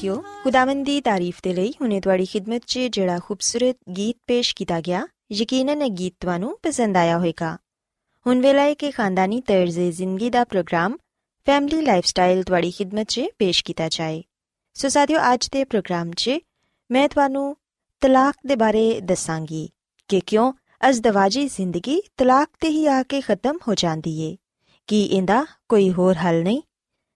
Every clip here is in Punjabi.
ਸਾਥਿਓ ਖੁਦਾਵੰਦ ਦੀ ਤਾਰੀਫ ਦੇ ਲਈ ਹੁਣੇ ਤੁਹਾਡੀ ਖidmat 'ਚ ਜਿਹੜਾ ਖੂਬਸੂਰਤ ਗੀਤ ਪੇਸ਼ ਕੀਤਾ ਗਿਆ ਯਕੀਨਨ ਇਹ ਗੀਤ ਤੁਹਾਨੂੰ ਪਸੰਦ ਆਇਆ ਹੋਵੇਗਾ ਹੁਣ ਵੇਲਾ ਹੈ ਕਿ ਖਾਨਦਾਨੀ ਤਰਜ਼ ਜ਼ਿੰਦਗੀ ਦਾ ਪ੍ਰੋਗਰਾਮ ਫੈਮਿਲੀ ਲਾਈਫਸਟਾਈਲ ਤੁਹਾਡੀ ਖidmat 'ਚ ਪੇਸ਼ ਕੀਤਾ ਜਾਏ ਸੋ ਸਾਥੀਓ ਅੱਜ ਦੇ ਪ੍ਰੋਗਰਾਮ 'ਚ ਮੈਂ ਤੁਹਾਨੂੰ ਤਲਾਕ ਦੇ ਬਾਰੇ ਦੱਸਾਂਗੀ ਕਿ ਕਿਉਂ ਅਜ਼ਦਵਾਜੀ ਜ਼ਿੰਦਗੀ ਤਲਾਕ ਤੇ ਹੀ ਆ ਕੇ ਖਤਮ ਹੋ ਜਾਂਦੀ ਏ ਕੀ ਇਹਦਾ ਕੋਈ ਹੋਰ ਹੱਲ ਨਹੀਂ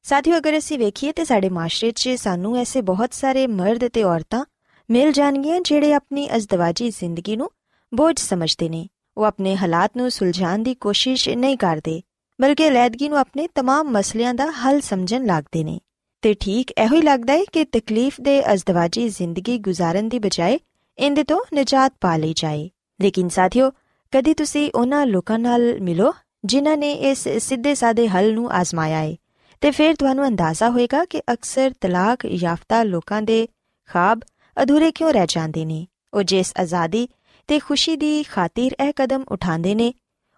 ਸਾਥੀਓ ਅਗਰ ਅਸੀਂ ਵੇਖੀਏ ਤੇ ਸਾਡੇ ਮਾਸ਼ਰੇ 'ਚ ਸਾਨੂੰ ਐਸੇ ਬਹੁਤ ਸਾਰੇ ਮਰਦ ਤੇ ਔਰਤਾਂ ਮਿਲ ਜਾਣਗੀਆਂ ਜਿਹੜੇ ਆਪਣੀ ਅਜ਼ਦਵਾਜੀ ਜ਼ਿੰਦਗੀ ਨੂੰ ਬੋਝ ਸਮਝਦੇ ਨੇ ਉਹ ਆਪਣੇ ਹਾਲਾਤ ਨੂੰ ਸੁਲਝਾਉਣ ਦੀ ਕੋਸ਼ਿਸ਼ ਨਹੀਂ ਕਰਦੇ ਬਲਕਿ ਲੈਦਗੀ ਨੂੰ ਆਪਣੇ तमाम ਮਸਲਿਆਂ ਦਾ ਹੱਲ ਸਮਝਣ ਲੱਗਦੇ ਨੇ ਤੇ ਠੀਕ ਇਹੋ ਹੀ ਲੱਗਦਾ ਹੈ ਕਿ ਤਕਲੀਫ ਦੇ ਅਜ਼ਦਵਾਜੀ ਜ਼ਿੰਦਗੀ ਗੁਜ਼ਾਰਨ ਦੀ ਬਜਾਏ ਇਹਦੇ ਤੋਂ ਨਜਾਤ ਪਾ ਲਈ ਜਾਏ ਲੇਕਿਨ ਸਾਥੀਓ ਕਦੀ ਤੁਸੀਂ ਉਹਨਾਂ ਲੋਕਾਂ ਨਾਲ ਮਿਲੋ ਜਿਨ੍ਹਾਂ ਨੇ ਇਸ ਸਿੱਧੇ ਸਾਦੇ ਹੱਲ ਨੂੰ ਆਜ਼ਮਾਇਆ ਹੈ ਤੇ ਫਿਰ ਤੁਹਾਨੂੰ ਅੰਦਾਜ਼ਾ ਹੋਏਗਾ ਕਿ ਅਕਸਰ ਤਲਾਕ ਯਾਫਤਾ ਲੋਕਾਂ ਦੇ ਖਾਬ ਅਧੂਰੇ ਕਿਉਂ ਰਹਿ ਜਾਂਦੇ ਨੇ। ਉਹ ਜਿਸ ਆਜ਼ਾਦੀ ਤੇ ਖੁਸ਼ੀ ਦੀ ਖਾਤਰ ਇਹ ਕਦਮ ਉਠਾਉਂਦੇ ਨੇ,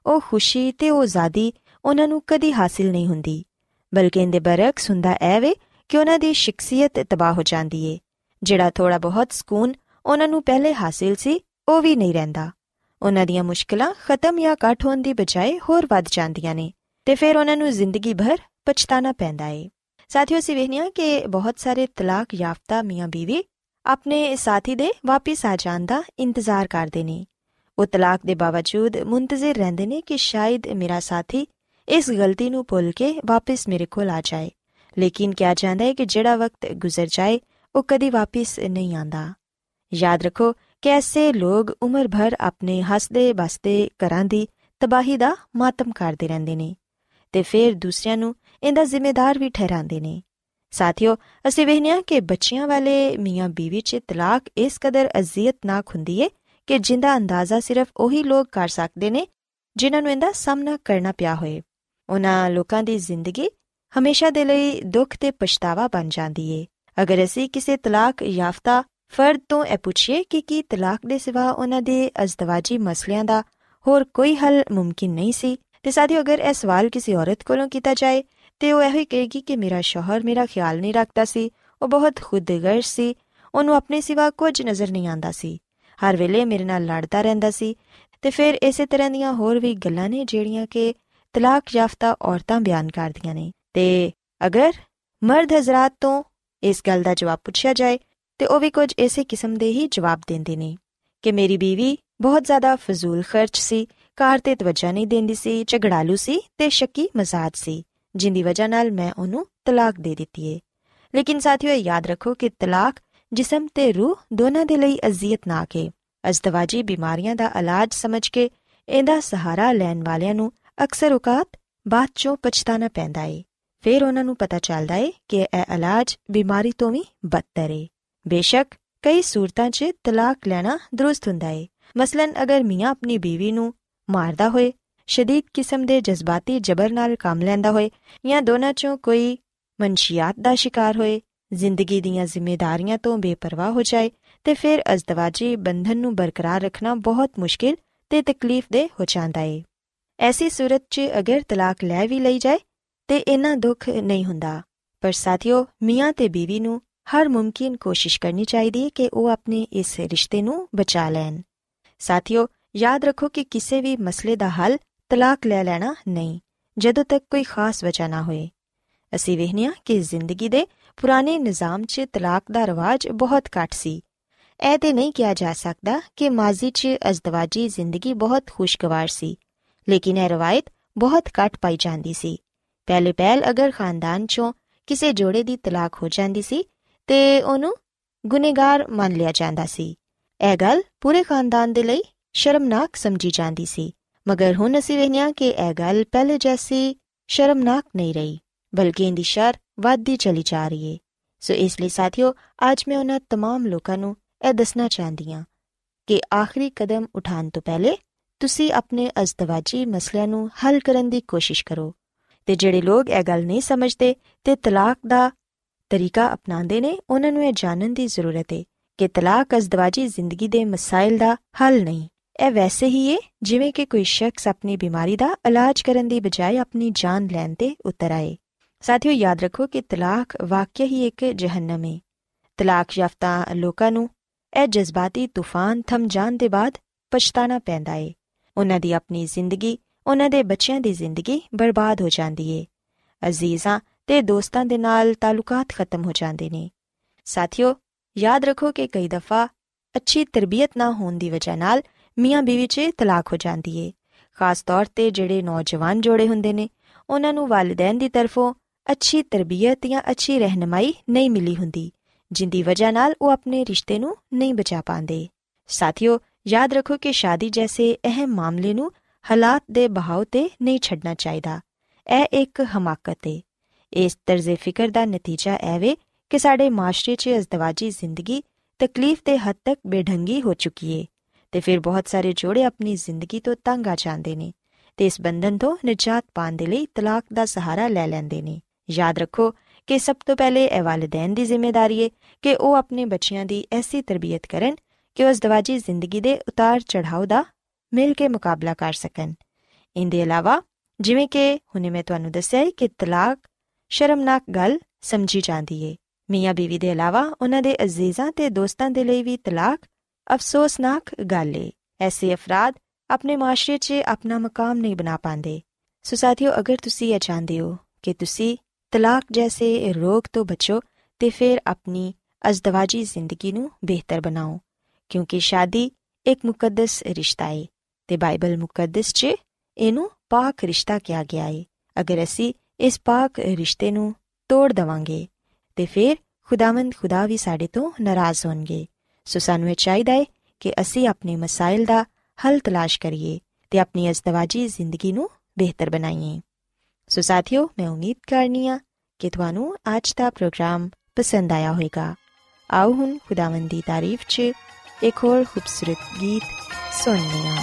ਉਹ ਖੁਸ਼ੀ ਤੇ ਉਹ ਆਜ਼ਾਦੀ ਉਹਨਾਂ ਨੂੰ ਕਦੀ ਹਾਸਿਲ ਨਹੀਂ ਹੁੰਦੀ। ਬਲਕਿ ਇਹਦੇ ਬਰਕਸ ਹੁੰਦਾ ਐ ਵੇ ਕਿ ਉਹਨਾਂ ਦੀ ਸ਼ਖਸੀਅਤ ਤਬਾਹ ਹੋ ਜਾਂਦੀ ਏ। ਜਿਹੜਾ ਥੋੜਾ ਬਹੁਤ ਸਕੂਨ ਉਹਨਾਂ ਨੂੰ ਪਹਿਲੇ ਹਾਸਿਲ ਸੀ, ਉਹ ਵੀ ਨਹੀਂ ਰਹਿੰਦਾ। ਉਹਨਾਂ ਦੀਆਂ ਮੁਸ਼ਕਲਾਂ ਖਤਮ ਜਾਂ ਘੱਟ ਹੋਣ ਦੀ ਬਜਾਏ ਹੋਰ ਵੱਧ ਜਾਂਦੀਆਂ ਨੇ। ਤੇ ਫਿਰ ਉਹਨਾਂ ਨੂੰ ਜ਼ਿੰਦਗੀ ਭਰ ਪਛਤਾਣਾ ਪੈਂਦਾ ਏ ਸਾਥੀਓ ਅਸੀਂ ਵੇਖਿਆ ਕਿ ਬਹੁਤ ਸਾਰੇ ਤਲਾਕ ਯਾਫਤਾ ਮੀਆਂ ਬੀਵੀ ਆਪਣੇ ਸਾਥੀ ਦੇ ਵਾਪਸ ਆ ਜਾਣ ਦਾ ਇੰਤਜ਼ਾਰ ਕਰਦੇ ਨੇ ਉਹ ਤਲਾਕ ਦੇ ਬਾਵਜੂਦ ਮੁੰਤਜ਼ਰ ਰਹਿੰਦੇ ਨੇ ਕਿ ਸ਼ਾਇਦ ਮੇਰਾ ਸਾਥੀ ਇਸ ਗਲਤੀ ਨੂੰ ਭੁੱਲ ਕੇ ਵਾਪਸ ਮੇਰੇ ਕੋਲ ਆ ਜਾਏ ਲੇਕਿਨ ਕਿਹਾ ਜਾਂਦਾ ਹੈ ਕਿ ਜਿਹੜਾ ਵਕਤ ਗੁਜ਼ਰ ਜਾਏ ਉਹ ਕਦੀ ਵਾਪਸ ਨਹੀਂ ਆਂਦਾ ਯਾਦ ਰੱਖੋ ਕਿ ਐਸੇ ਲੋਕ ਉਮਰ ਭਰ ਆਪਣੇ ਹੱਸਦੇ ਬਸਦੇ ਘਰਾਂ ਦੀ ਤਬਾਹੀ ਦਾ ਮਾਤਮ ਕਰਦੇ ਰਹਿੰਦੇ ਨੇ ਤੇ ਫਿਰ ਦੂਸਰਿਆਂ ਨੂੰ ਇਹਦਾ ਜ਼ਿੰਮੇਦਾਰ ਵੀ ਠਹਿਰਾਉਂਦੇ ਨੇ। ਸਾਥੀਓ, ਅਸੀਂ ਵੇਖਿਆ ਕਿ ਬੱਚਿਆਂ ਵਾਲੇ ਮੀਆਂ ਬੀਵੀ 'ਚ ਤਲਾਕ ਇਸ ਕਦਰ ਅਜ਼ੀਅਤਨਾਕ ਹੁੰਦੀ ਏ ਕਿ ਜਿੰਦਾ ਅੰਦਾਜ਼ਾ ਸਿਰਫ ਉਹੀ ਲੋਕ ਕਰ ਸਕਦੇ ਨੇ ਜਿਨ੍ਹਾਂ ਨੂੰ ਇਹਦਾ ਸਾਹਮਣਾ ਕਰਨਾ ਪਿਆ ਹੋਏ। ਉਹਨਾਂ ਲੋਕਾਂ ਦੀ ਜ਼ਿੰਦਗੀ ਹਮੇਸ਼ਾ ਦੇ ਲਈ ਦੁੱਖ ਤੇ ਪਛਤਾਵਾ ਬਣ ਜਾਂਦੀ ਏ। ਅਗਰ ਅਸੀਂ ਕਿਸੇ ਤਲਾਕ ਯਾਫਤਾ ਫਰਦ ਤੋਂ ਇਹ ਪੁੱਛੀਏ ਕਿ ਕੀ ਤਲਾਕ ਦੇ ਸਿਵਾ ਉਹਨਾਂ ਦੇ ਅਜ਼ਦਵਾਜੀ ਮਸਲਿਆਂ ਦਾ ਹੋਰ ਕੋਈ ਹੱਲ ਮੁਮਕਿਨ ਨਹੀਂ ਸੀ, ਤੇ ਸਾਥੀਓ ਅਗਰ ਇਹ ਸਵਾਲ ਕਿਸੇ ਔਰਤ ਕੋਲੋਂ ਕੀਤਾ ਜਾਏ ਤੇ ਉਹ ਇਹੋ ਹੀ ਕਹੇਗੀ ਕਿ ਮੇਰਾ ਸ਼ੋਹਰ ਮੇਰਾ ਖਿਆਲ ਨਹੀਂ ਰੱਖਦਾ ਸੀ। ਉਹ ਬਹੁਤ ਖੁਦਗਰਜ਼ ਸੀ। ਉਹਨੂੰ ਆਪਣੇ ਸਿਵਾ ਕੁਝ ਨਜ਼ਰ ਨਹੀਂ ਆਂਦਾ ਸੀ। ਹਰ ਵੇਲੇ ਮੇਰੇ ਨਾਲ ਲੜਦਾ ਰਹਿੰਦਾ ਸੀ। ਤੇ ਫਿਰ ਇਸੇ ਤਰ੍ਹਾਂ ਦੀਆਂ ਹੋਰ ਵੀ ਗੱਲਾਂ ਨੇ ਜਿਹੜੀਆਂ ਕਿ ਤਲਾਕ ਯਾਫਤਾ ਔਰਤਾਂ ਬਿਆਨ ਕਰਦੀਆਂ ਨੇ। ਤੇ ਅਗਰ ਮਰਦ ਹਜ਼ਰਤ ਤੋਂ ਇਸ ਗੱਲ ਦਾ ਜਵਾਬ ਪੁੱਛਿਆ ਜਾਏ, ਤੇ ਉਹ ਵੀ ਕੁਝ ਇਸੇ ਕਿਸਮ ਦੇ ਹੀ ਜਵਾਬ ਦਿੰਦੇ ਨੇ ਕਿ ਮੇਰੀ ਬੀਵੀ ਬਹੁਤ ਜ਼ਿਆਦਾ ਫਜ਼ੂਲ ਖਰਚ ਸੀ ਕਾਰ ਤੇ ਤਵੱਜਾ ਨਹੀਂ ਦਿੰਦੀ ਸੀ, ਝਗੜਾਲੂ ਸੀ ਤੇ ਸ਼ੱਕੀ ਮਜ਼ਾਜ ਸੀ। ਜਿੰਦੀ ਵਜ੍ਹਾ ਨਾਲ ਮੈਂ ਉਹਨੂੰ ਤਲਾਕ ਦੇ ਦਿੱਤੀ ਏ। ਲੇਕਿਨ ਸਾਥੀਓ, ਯਾਦ ਰੱਖੋ ਕਿ ਤਲਾਕ ਜਿਸਮ ਤੇ ਰੂਹ ਦੋਨਾਂ ਦੇ ਲਈ ਅਜ਼ੀਅਤਨਾਕ ਹੈ ਅਜ਼ਦਵਾਜੀ ਬਿਮਾਰੀਆਂ ਦਾ ਇਲਾਜ ਸਮਝ ਕੇ ਇਹਦਾ ਸਹਾਰਾ ਲੈਣ ਵਾਲਿਆਂ ਨੂੰ ਅਕਸਰ ਔਕਾਤ ਬਾਅਦ ਚੋਂ ਪਛਤਾਣਾ ਪੈਂਦਾ ਏ। ਫਿਰ ਉਹਨਾਂ ਨੂੰ ਪਤਾ ਚੱਲਦਾ ਏ ਕਿ ਇਹ ਇਲਾਜ ਬਿਮਾਰੀ ਤੋਂ ਵੀ ਬਦਤਰ ਏ। ਬੇਸ਼ੱਕ ਕਈ ਸੂਰਤਾਂ 'ਚ ਤਲਾਕ ਲੈਣਾ ਦਰੁਸਤ ਹੁੰਦਾ ਏ। ਮਸਲਨ ਅਗਰ ਮੀਆਂ ਆਪਣੀ ਬੀਵੀ ਨੂੰ ਮਾਰਦਾ ਹੋਏ ਸ਼ਦੀਦ ਕਿਸਮ ਦੇ ਜਜ਼ਬਾਤੀ ਜ਼ਬਰ ਨਾਲ ਕੰਮ ਲੈਂਦਾ ਹੋਏ ਜਾਂ ਦੋਨਾਂ 'ਚੋਂ ਕੋਈ ਮਨਸ਼ੀਆਤ ਦਾ ਸ਼ਿਕਾਰ ਹੋਏ, ਜ਼ਿੰਦਗੀ ਦੀਆਂ ਜ਼ਿੰਮੇਵਾਰੀਆਂ ਤੋਂ ਬੇਪਰਵਾਹ ਹੋ ਜਾਏ ਤੇ ਫਿਰ ਅਜ਼ਦਵਾਜੀ ਬੰਧਨ ਨੂੰ ਬਰਕਰਾਰ ਰੱਖਣਾ ਬਹੁਤ ਮੁਸ਼ਕਿਲ ਤੇ ਤਕਲੀਫ ਦੇ ਹੋ ਜਾਂਦਾ ਏ। ਐਸੀ ਸੂਰਤ 'ਚ ਅਗਰ ਤਲਾਕ ਲੈ ਵੀ ਲਈ ਜਾਏ ਤੇ ਇਹਨਾਂ ਦੁੱਖ ਨਹੀਂ ਹੁੰਦਾ। ਪਰ ਸਾਥੀਓ, ਮੀਆਂ ਤੇ ਬੀਵੀ ਨੂੰ ਹਰ ਮੁਮਕਿਨ ਕੋਸ਼ਿਸ਼ ਕਰਨੀ ਚਾਹੀਦੀ ਹੈ ਕਿ ਉਹ ਆਪਣੇ ਇਸ ਰਿਸ਼ਤੇ ਨੂੰ ਬਚਾ ਲੈਣ। ਸਾਥੀਓ, ਯਾਦ ਰੱਖੋ ਕਿ ਕਿਸੇ ਵੀ ਮਸਲੇ ਦਾ ਹੱਲ ਤਲਾਕ ਲੈ ਲੈਣਾ ਨਹੀਂ, ਜਦੋਂ ਤੱਕ ਕੋਈ ਖਾਸ ਵਜ੍ਹਾ ਨਾ ਹੋਏ। ਅਸੀਂ ਵੇਖਿਆ ਕਿ ਜ਼ਿੰਦਗੀ ਦੇ ਪੁਰਾਣੇ ਨਿਜ਼ਾਮ 'ਚ ਤਲਾਕ ਦਾ ਰਿਵਾਜ ਬਹੁਤ ਘੱਟ ਸੀ। ਇਹ ਤੇ ਨਹੀਂ ਕਿਹਾ ਜਾ ਸਕਦਾ ਕਿ ਮਾਜ਼ੀ 'ਚ ਅਜ਼ਦਵਾਜੀ ਜ਼ਿੰਦਗੀ ਬਹੁਤ ਖੁਸ਼ਗਵਾਰ ਸੀ, ਲੇਕਿਨ ਇਹ ਰਵਾਇਤ ਬਹੁਤ ਘੱਟ ਪਾਈ ਜਾਂਦੀ ਸੀ। ਪਹਿਲੇ ਪਹਿਲ ਅਗਰ ਖਾਨਦਾਨ 'ਚੋਂ ਕਿਸੇ ਜੋੜੇ ਦੀ ਤਲਾਕ ਹੋ ਜਾਂਦੀ ਸੀ, ਤੇ ਉਹਨੂੰ ਗੁਨੇਗਾਰ ਮੰਨ ਲਿਆ ਜਾਂਦਾ ਸੀ। ਇਹ ਗੱਲ ਪੂਰੇ ਖਾਨਦਾਨ ਦੇ ਲਈ ਸ਼ਰਮਨਾਕ ਸਮਝੀ ਜਾਂਦੀ ਸੀ। ਮਗਰ ਹੁਣ ਅਸੀਂ ਵੇਖਿਆ ਕਿ ਇਹ ਗੱਲ ਪਹਿਲੇ ਜੈਸੀ ਸ਼ਰਮਨਾਕ ਨਹੀਂ ਰਹੀ ਬਲਕਿ ਇਹਦੀ ਸ਼ਰ ਵੱਧਦੀ ਚਲੀ ਜਾ ਰਹੀ ਹੈ ਸੋ ਇਸ ਲਈ ਸਾਥੀਓ ਅੱਜ ਮੈਂ ਉਹਨਾਂ तमाम ਲੋਕਾਂ ਨੂੰ ਇਹ ਦੱਸਣਾ ਚਾਹੁੰਦੀ ਹਾਂ ਕਿ ਆਖਰੀ ਕਦਮ ਉਠਾਉਣ ਤੋਂ ਪਹਿਲੇ ਤੁਸੀਂ ਆਪਣੇ ਅਜ਼ਦਵਾਜੀ ਮਸਲਿਆਂ ਨੂੰ ਹੱਲ ਕਰਨ ਦੀ ਕੋਸ਼ਿਸ਼ ਕਰੋ ਤੇ ਜਿਹੜੇ ਲੋਕ ਇਹ ਗੱਲ ਨਹੀਂ ਸਮਝਦੇ ਤੇ ਤਲਾਕ ਦਾ ਤਰੀਕਾ ਅਪਣਾਉਂਦੇ ਨੇ ਉਹਨਾਂ ਨੂੰ ਇਹ ਜਾਣਨ ਦੀ ਜ਼ਰੂਰਤ ਹੈ ਕਿ ਤਲਾਕ ਅਜ਼ਦਵਾਜੀ ਜ਼ਿੰਦਗੀ ਦੇ ਮਸਾਇਲ ਦਾ ਹੱਲ ਨਹੀਂ ਇਹ ਵੈਸੇ ਹੀ ਹੈ ਜਿਵੇਂ ਕਿ ਕੋਈ ਸ਼ਖਸ ਆਪਣੀ ਬਿਮਾਰੀ ਦਾ ਇਲਾਜ ਕਰਨ ਦੀ ਬਜਾਏ ਆਪਣੀ ਜਾਨ ਲੈਣ ਤੇ ਉਤਰ ਆਏ। ਸਾਥੀਓ, ਯਾਦ ਰੱਖੋ ਕਿ ਤਲਾਕ ਵਾਕਿਆ ਹੀ ਇੱਕ ਜਹੰਨਮ ਹੈ ਤਲਾਕ ਯਾਫਤਾ ਲੋਕਾਂ ਨੂੰ ਇਹ ਜਜ਼ਬਾਤੀ ਤੂਫਾਨ ਥਮ ਜਾਣ ਦੇ ਬਾਅਦ ਪਛਤਾਣਾ ਪੈਂਦਾ ਏ। ਉਹਨਾਂ ਦੀ ਆਪਣੀ ਜ਼ਿੰਦਗੀ, ਉਹਨਾਂ ਦੇ ਬੱਚਿਆਂ ਦੀ ਜ਼ਿੰਦਗੀ ਬਰਬਾਦ ਹੋ ਜਾਂਦੀ ਏ। ਅਜ਼ੀਜ਼ਾਂ ਤੇ ਦੋਸਤਾਂ ਦੇ ਨਾਲ ਤਾਲੁਕਾਤ ਖਤਮ ਹੋ ਜਾਂਦੇ ਨੇ। ਸਾਥੀਓ, ਯਾਦ ਰੱਖੋ ਕਿ ਕਈ ਦਫਾ ਅੱਛੀ ਤਰਬੀਅਤ ਨਾ ਹੋਣ ਦੀ ਵਜ੍ਹਾ ਨਾਲ ਮੀਆਂ ਬੀਵੀ 'ਚ ਤਲਾਕ ਹੋ ਜਾਂਦੀ ਏ। ਖਾਸ ਤੌਰ ਤੇ ਜਿਹੜੇ ਨੌਜਵਾਨ ਜੋੜੇ ਹੁੰਦੇ ਨੇ, ਉਹਨਾਂ ਨੂੰ ਵਾਲਿਦੈਨ ਦੀ ਤਰਫੋਂ ਅੱਛੀ ਤਰਬੀਅਤ ਜਾਂ ਅੱਛੀ ਰਹਿਨਮਾਈ ਨਹੀਂ ਮਿਲੀ ਹੁੰਦੀ, ਜਿੰਦੀ ਵਜ੍ਹਾ ਨਾਲ ਉਹ ਆਪਣੇ ਰਿਸ਼ਤੇ ਨੂੰ ਨਹੀਂ ਬਚਾ ਪਾਉਂਦੇ। ਸਾਥੀਓ, ਯਾਦ ਰੱਖੋ ਕਿ ਸ਼ਾਦੀ ਜੈਸੇ ਅਹਿਮ ਮਾਮਲੇ ਨੂੰ ਹਾਲਾਤ ਦੇ ਬਹਾਉ ਤੇ ਨਹੀਂ ਛੱਡਣਾ ਚਾਹੀਦਾ। ਇਹ ਇੱਕ ਹਮਾਕਤ ਹੈ ਇਸ ਤਰਜ਼ੇ ਫਿਕਰ ਦਾ ਨਤੀਜਾ ਐਵੇਂ ਕਿ ਸਾਡੇ ਮਾਸ਼ਰੇ 'ਚ ਅਜ਼ਦਵਾਜੀ ਜ਼ਿੰਦਗੀ ਤਕਲੀਫ ਦੇ ਹੱਦ ਤੱਕ ਬੇਢੰਗੀ ਹੋ ਚੁੱਕੀ ਏ। ਤੇ ਫਿਰ ਬਹੁਤ ਸਾਰੇ ਜੋੜੇ ਆਪਣੀ ਜ਼ਿੰਦਗੀ ਤੋਂ ਤੰਗ ਆ ਜਾਂਦੇ ਨੇ ਤੇ ਇਸ ਬੰਧਨ ਤੋਂ ਨਿਜਾਤ ਪਾਉਣ ਦੇ ਲਈ ਤਲਾਕ ਦਾ ਸਹਾਰਾ ਲੈ ਲੈਂਦੇ ਨੇ। ਯਾਦ ਰੱਖੋ ਕਿ ਸਭ ਤੋਂ ਪਹਿਲੇ ਇਹ ਵਾਲਿਦੈਨ ਦੀ ਜ਼ਿੰਮੇਵਾਰੀ ਏ ਕਿ ਉਹ ਆਪਣੇ ਬੱਚਿਆਂ ਦੀ ਐਸੀ ਤਰਬੀਅਤ ਕਰਨ ਕਿ ਉਹ ਅਜ਼ਦਵਾਜੀ ਜ਼ਿੰਦਗੀ ਦੇ ਉਤਾਰ ਚੜਾਉ ਦਾ ਮਿਲ ਕੇ ਮੁਕਾਬਲਾ ਕਰ ਸਕਣ। ਇਹਦੇ ਇਲਾਵਾ, ਜਿਵੇਂ ਕਿ ਹੁਣੇ ਮੈਂ ਤੁਹਾਨੂੰ ਦੱਸਿਆ ਹੈ ਕਿ ਤਲਾਕ ਸ਼ਰਮਨਾਕ ਗੱਲ ਸਮਝੀ ਜਾਂਦੀ ਏ। ਮੀਆਂ ਬੀਵੀ ਦੇ ਇਲਾਵਾ ਉਹਨਾਂ ਦੇ ਅਜ਼ੀਜ਼ਾਂ ਤੇ ਦੋਸਤਾਂ ਦੇ ਲਈ ਵੀ ਤਲਾਕ ਅਫਸੋਸਨਾਕ ਗੱਲ ਏ। ਐਸੇ ਅਫਰਾਦ ਆਪਣੇ ਮਾਸ਼ਰੇ 'ਚ ਆਪਣਾ ਮਕਾਮ ਨਹੀਂ ਬਣਾ ਪਾਉਂਦੇ। ਸੋ ਸਾਥੀਓ ਅਗਰ ਤੁਸੀਂ ਇਹ ਚਾਹੁੰਦੇ ਹੋ ਕਿ ਤੁਸੀਂ ਤਲਾਕ ਜੈਸੇ ਰੋਗ ਤੋਂ ਬਚੋ ਤੇ ਫਿਰ ਆਪਣੀ ਅਜ਼ਦਵਾਜੀ ਜ਼ਿੰਦਗੀ ਨੂੰ ਬਿਹਤਰ ਬਣਾਓ, ਕਿਉਂਕਿ ਸ਼ਾਦੀ ਇੱਕ ਮੁਕੱਦਸ ਰਿਸ਼ਤਾ ਹੈ ਤੇ ਬਾਈਬਲ ਮੁਕੱਦਸ 'ਚ ਇਹਨੂੰ ਪਾਕ ਰਿਸ਼ਤਾ ਕਿਹਾ ਗਿਆ ਹੈ ਅਗਰ ਅਸੀਂ ਇਸ ਪਾਕ ਰਿਸ਼ਤੇ ਨੂੰ ਤੋੜ ਦਵਾਂਗੇ ਤੇ ਫਿਰ ਖੁਦਾਵੰਦ ਖੁਦਾ ਵੀ ਸਾਡੇ ਤੋਂ ਨਾਰਾਜ਼ ਹੋਣਗੇ। ਸੋ ਸਾਨੂੰ ਇਹ ਚਾਹੀਦਾ ਹੈ ਕਿ ਅਸੀਂ ਆਪਣੇ ਮਸਾਇਲ ਦਾ ਹੱਲ ਤਲਾਸ਼ ਕਰੀਏ ਤੇ ਆਪਣੀ ਅਜ਼ਦਵਾਜੀ ਜ਼ਿੰਦਗੀ ਨੂੰ ਬਿਹਤਰ ਬਣਾਈਏ। ਸੋ ਸਾਥੀਓ, ਮੈਂ ਉਮੀਦ ਕਰਨੀ ਆ ਕਿ ਤੁਹਾਨੂੰ ਅੱਜ ਦਾ ਪ੍ਰੋਗਰਾਮ ਪਸੰਦ ਆਇਆ ਹੋਵੇਗਾ। ਆਓ ਹੁਣ ਖੁਦਾਵੰਦ ਦੀ ਤਾਰੀਫ 'ਚ ਇੱਕ ਹੋਰ ਖੂਬਸੂਰਤ ਗੀਤ ਸੁਣਨੇ ਆ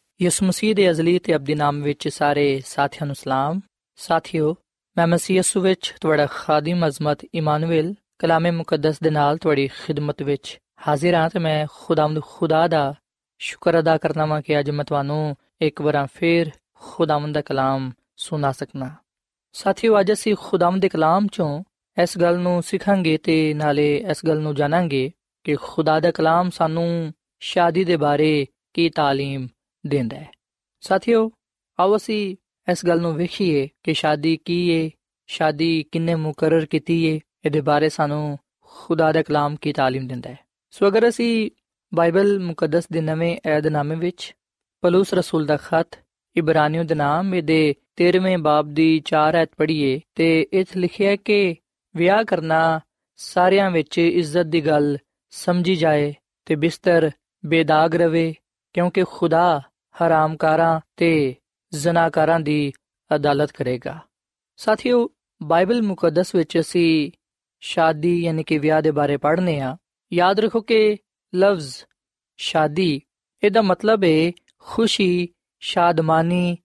ਯਿਸੂ ਮਸੀਹ ਦੇ ਅਜ਼ਲੀ ਤੇ ਅਬਦੀ ਨਾਮ ਵਿੱਚ ਸਾਰੇ ਸਾਥੀਆਂ ਨੂੰ ਸਲਾਮ ਸਾਥਿਓ ਮੈਂ ਮਸੀਹ ਯਿਸੂ ਵਿੱਚ ਤੁਹਾਡਾ ਖਾਦਮ ਅਜ਼ਮਤ ਇਮਾਨੁਅਲ ਕਲਾਮੇ ਮੁਕੱਦਸ ਦੇ ਨਾਲ ਤੁਹਾਡੀ ਖਿਦਮਤ ਵਿੱਚ ਹਾਜ਼ਰ ਹਾਂ ਤੇ ਮੈਂ ਖੁਦਾਵੰਦ ਖੁਦਾ ਦਾ ਸ਼ੁਕਰ ਅਦਾ ਕਰਨਾ ਵਾਂ ਕਿ ਅੱਜ ਮੈਂ ਤੁਹਾਨੂੰ ਇੱਕ ਵਾਰ ਫੇਰ ਖੁਦਾਵੰਦ ਦਾ ਕਲਾਮ ਸੁਣਾ ਸਕਣਾ ਸਾਥੀਓ ਅੱਜ ਅਸੀਂ ਖੁਦਾਵੰਦ ਦੇ ਕਲਾਮ ਚੋਂ ਇਸ ਗੱਲ ਨੂੰ ਸਿੱਖਾਂਗੇ ਤੇ ਨਾਲੇ ਇਸ ਗੱਲ ਨੂੰ ਜਾਣਾਂਗੇ ਕਿ ਖੁਦਾ ਦਾ ਕਲਾਮ ਸਾਨੂੰ ਸ਼ਾਦੀ ਦੇ ਬਾਰੇ ਕੀ تعلیم ਦਿੰਦਾ ਹੈ ਸਾਥੀਓ ਆਓ ਅਸੀਂ ਇਸ ਗੱਲ ਨੂੰ ਵੇਖੀਏ ਕਿ ਸ਼ਾਦੀ ਕੀ ਏ ਸ਼ਾਦੀ ਕਿੰਨੇ ਮੁਕਰਰ ਕੀਤੀ ਏ ਇਹਦੇ ਬਾਰੇ ਸਾਨੂੰ ਖੁਦਾ ਦਾ ਕਲਾਮ ਕੀ تعلیم ਦਿੰਦਾ ਹੈ ਸੋ ਅਗਰ ਅਸੀਂ ਬਾਈਬਲ ਮੁਕੱਦਸ ਦੇ ਨਵੇਂ ਏਧਨਾਮੇ ਵਿੱਚ ਪਲੂਸ ਰਸੂਲ ਦਾ ਖਤ ਇਬਰਾਨੀਓ ਦੇ ਨਾਮ ਇਹਦੇ 13ਵੇਂ ਬਾਬ ਦੀ 4 ਐਤ ਪੜ੍ਹੀਏ ਤੇ ਇਥੇ ਲਿਖਿਆ ਹੈ ਕਿ ਵਿਆਹ ਕਰਨਾ ਸਾਰਿਆਂ ਵਿੱਚ ਇੱਜ਼ਤ ਦੀ ਗੱਲ ਸਮਝੀ ਜਾਏ ਤੇ ਬਿਸਤਰ ਬੇਦਾਗ ਰਵੇ ਕਿਉਂਕਿ ਖੁਦਾ ਹਰਾਮਕਾਰਾਂ ਤੇ ਜ਼ਨਾਕਾਰਾਂ ਦੀ ਅਦਾਲਤ ਕਰੇਗਾ। ਸਾਥੀਓ, ਬਾਈਬਲ ਮੁਕੱਦਸ ਵਿੱਚ ਅਸੀਂ ਸ਼ਾਦੀ ਯਾਨੀ ਕਿ ਵਿਆਹ ਦੇ ਬਾਰੇ ਪੜ੍ਹਨੇ ਆ। ਯਾਦ ਰੱਖੋ ਕਿ ਲਫ਼ਜ਼ ਸ਼ਾਦੀ, ਇਹਦਾ ਮਤਲਬ ਹੈ ਖੁਸ਼ੀ, ਸ਼ਾਦਮਾਨੀ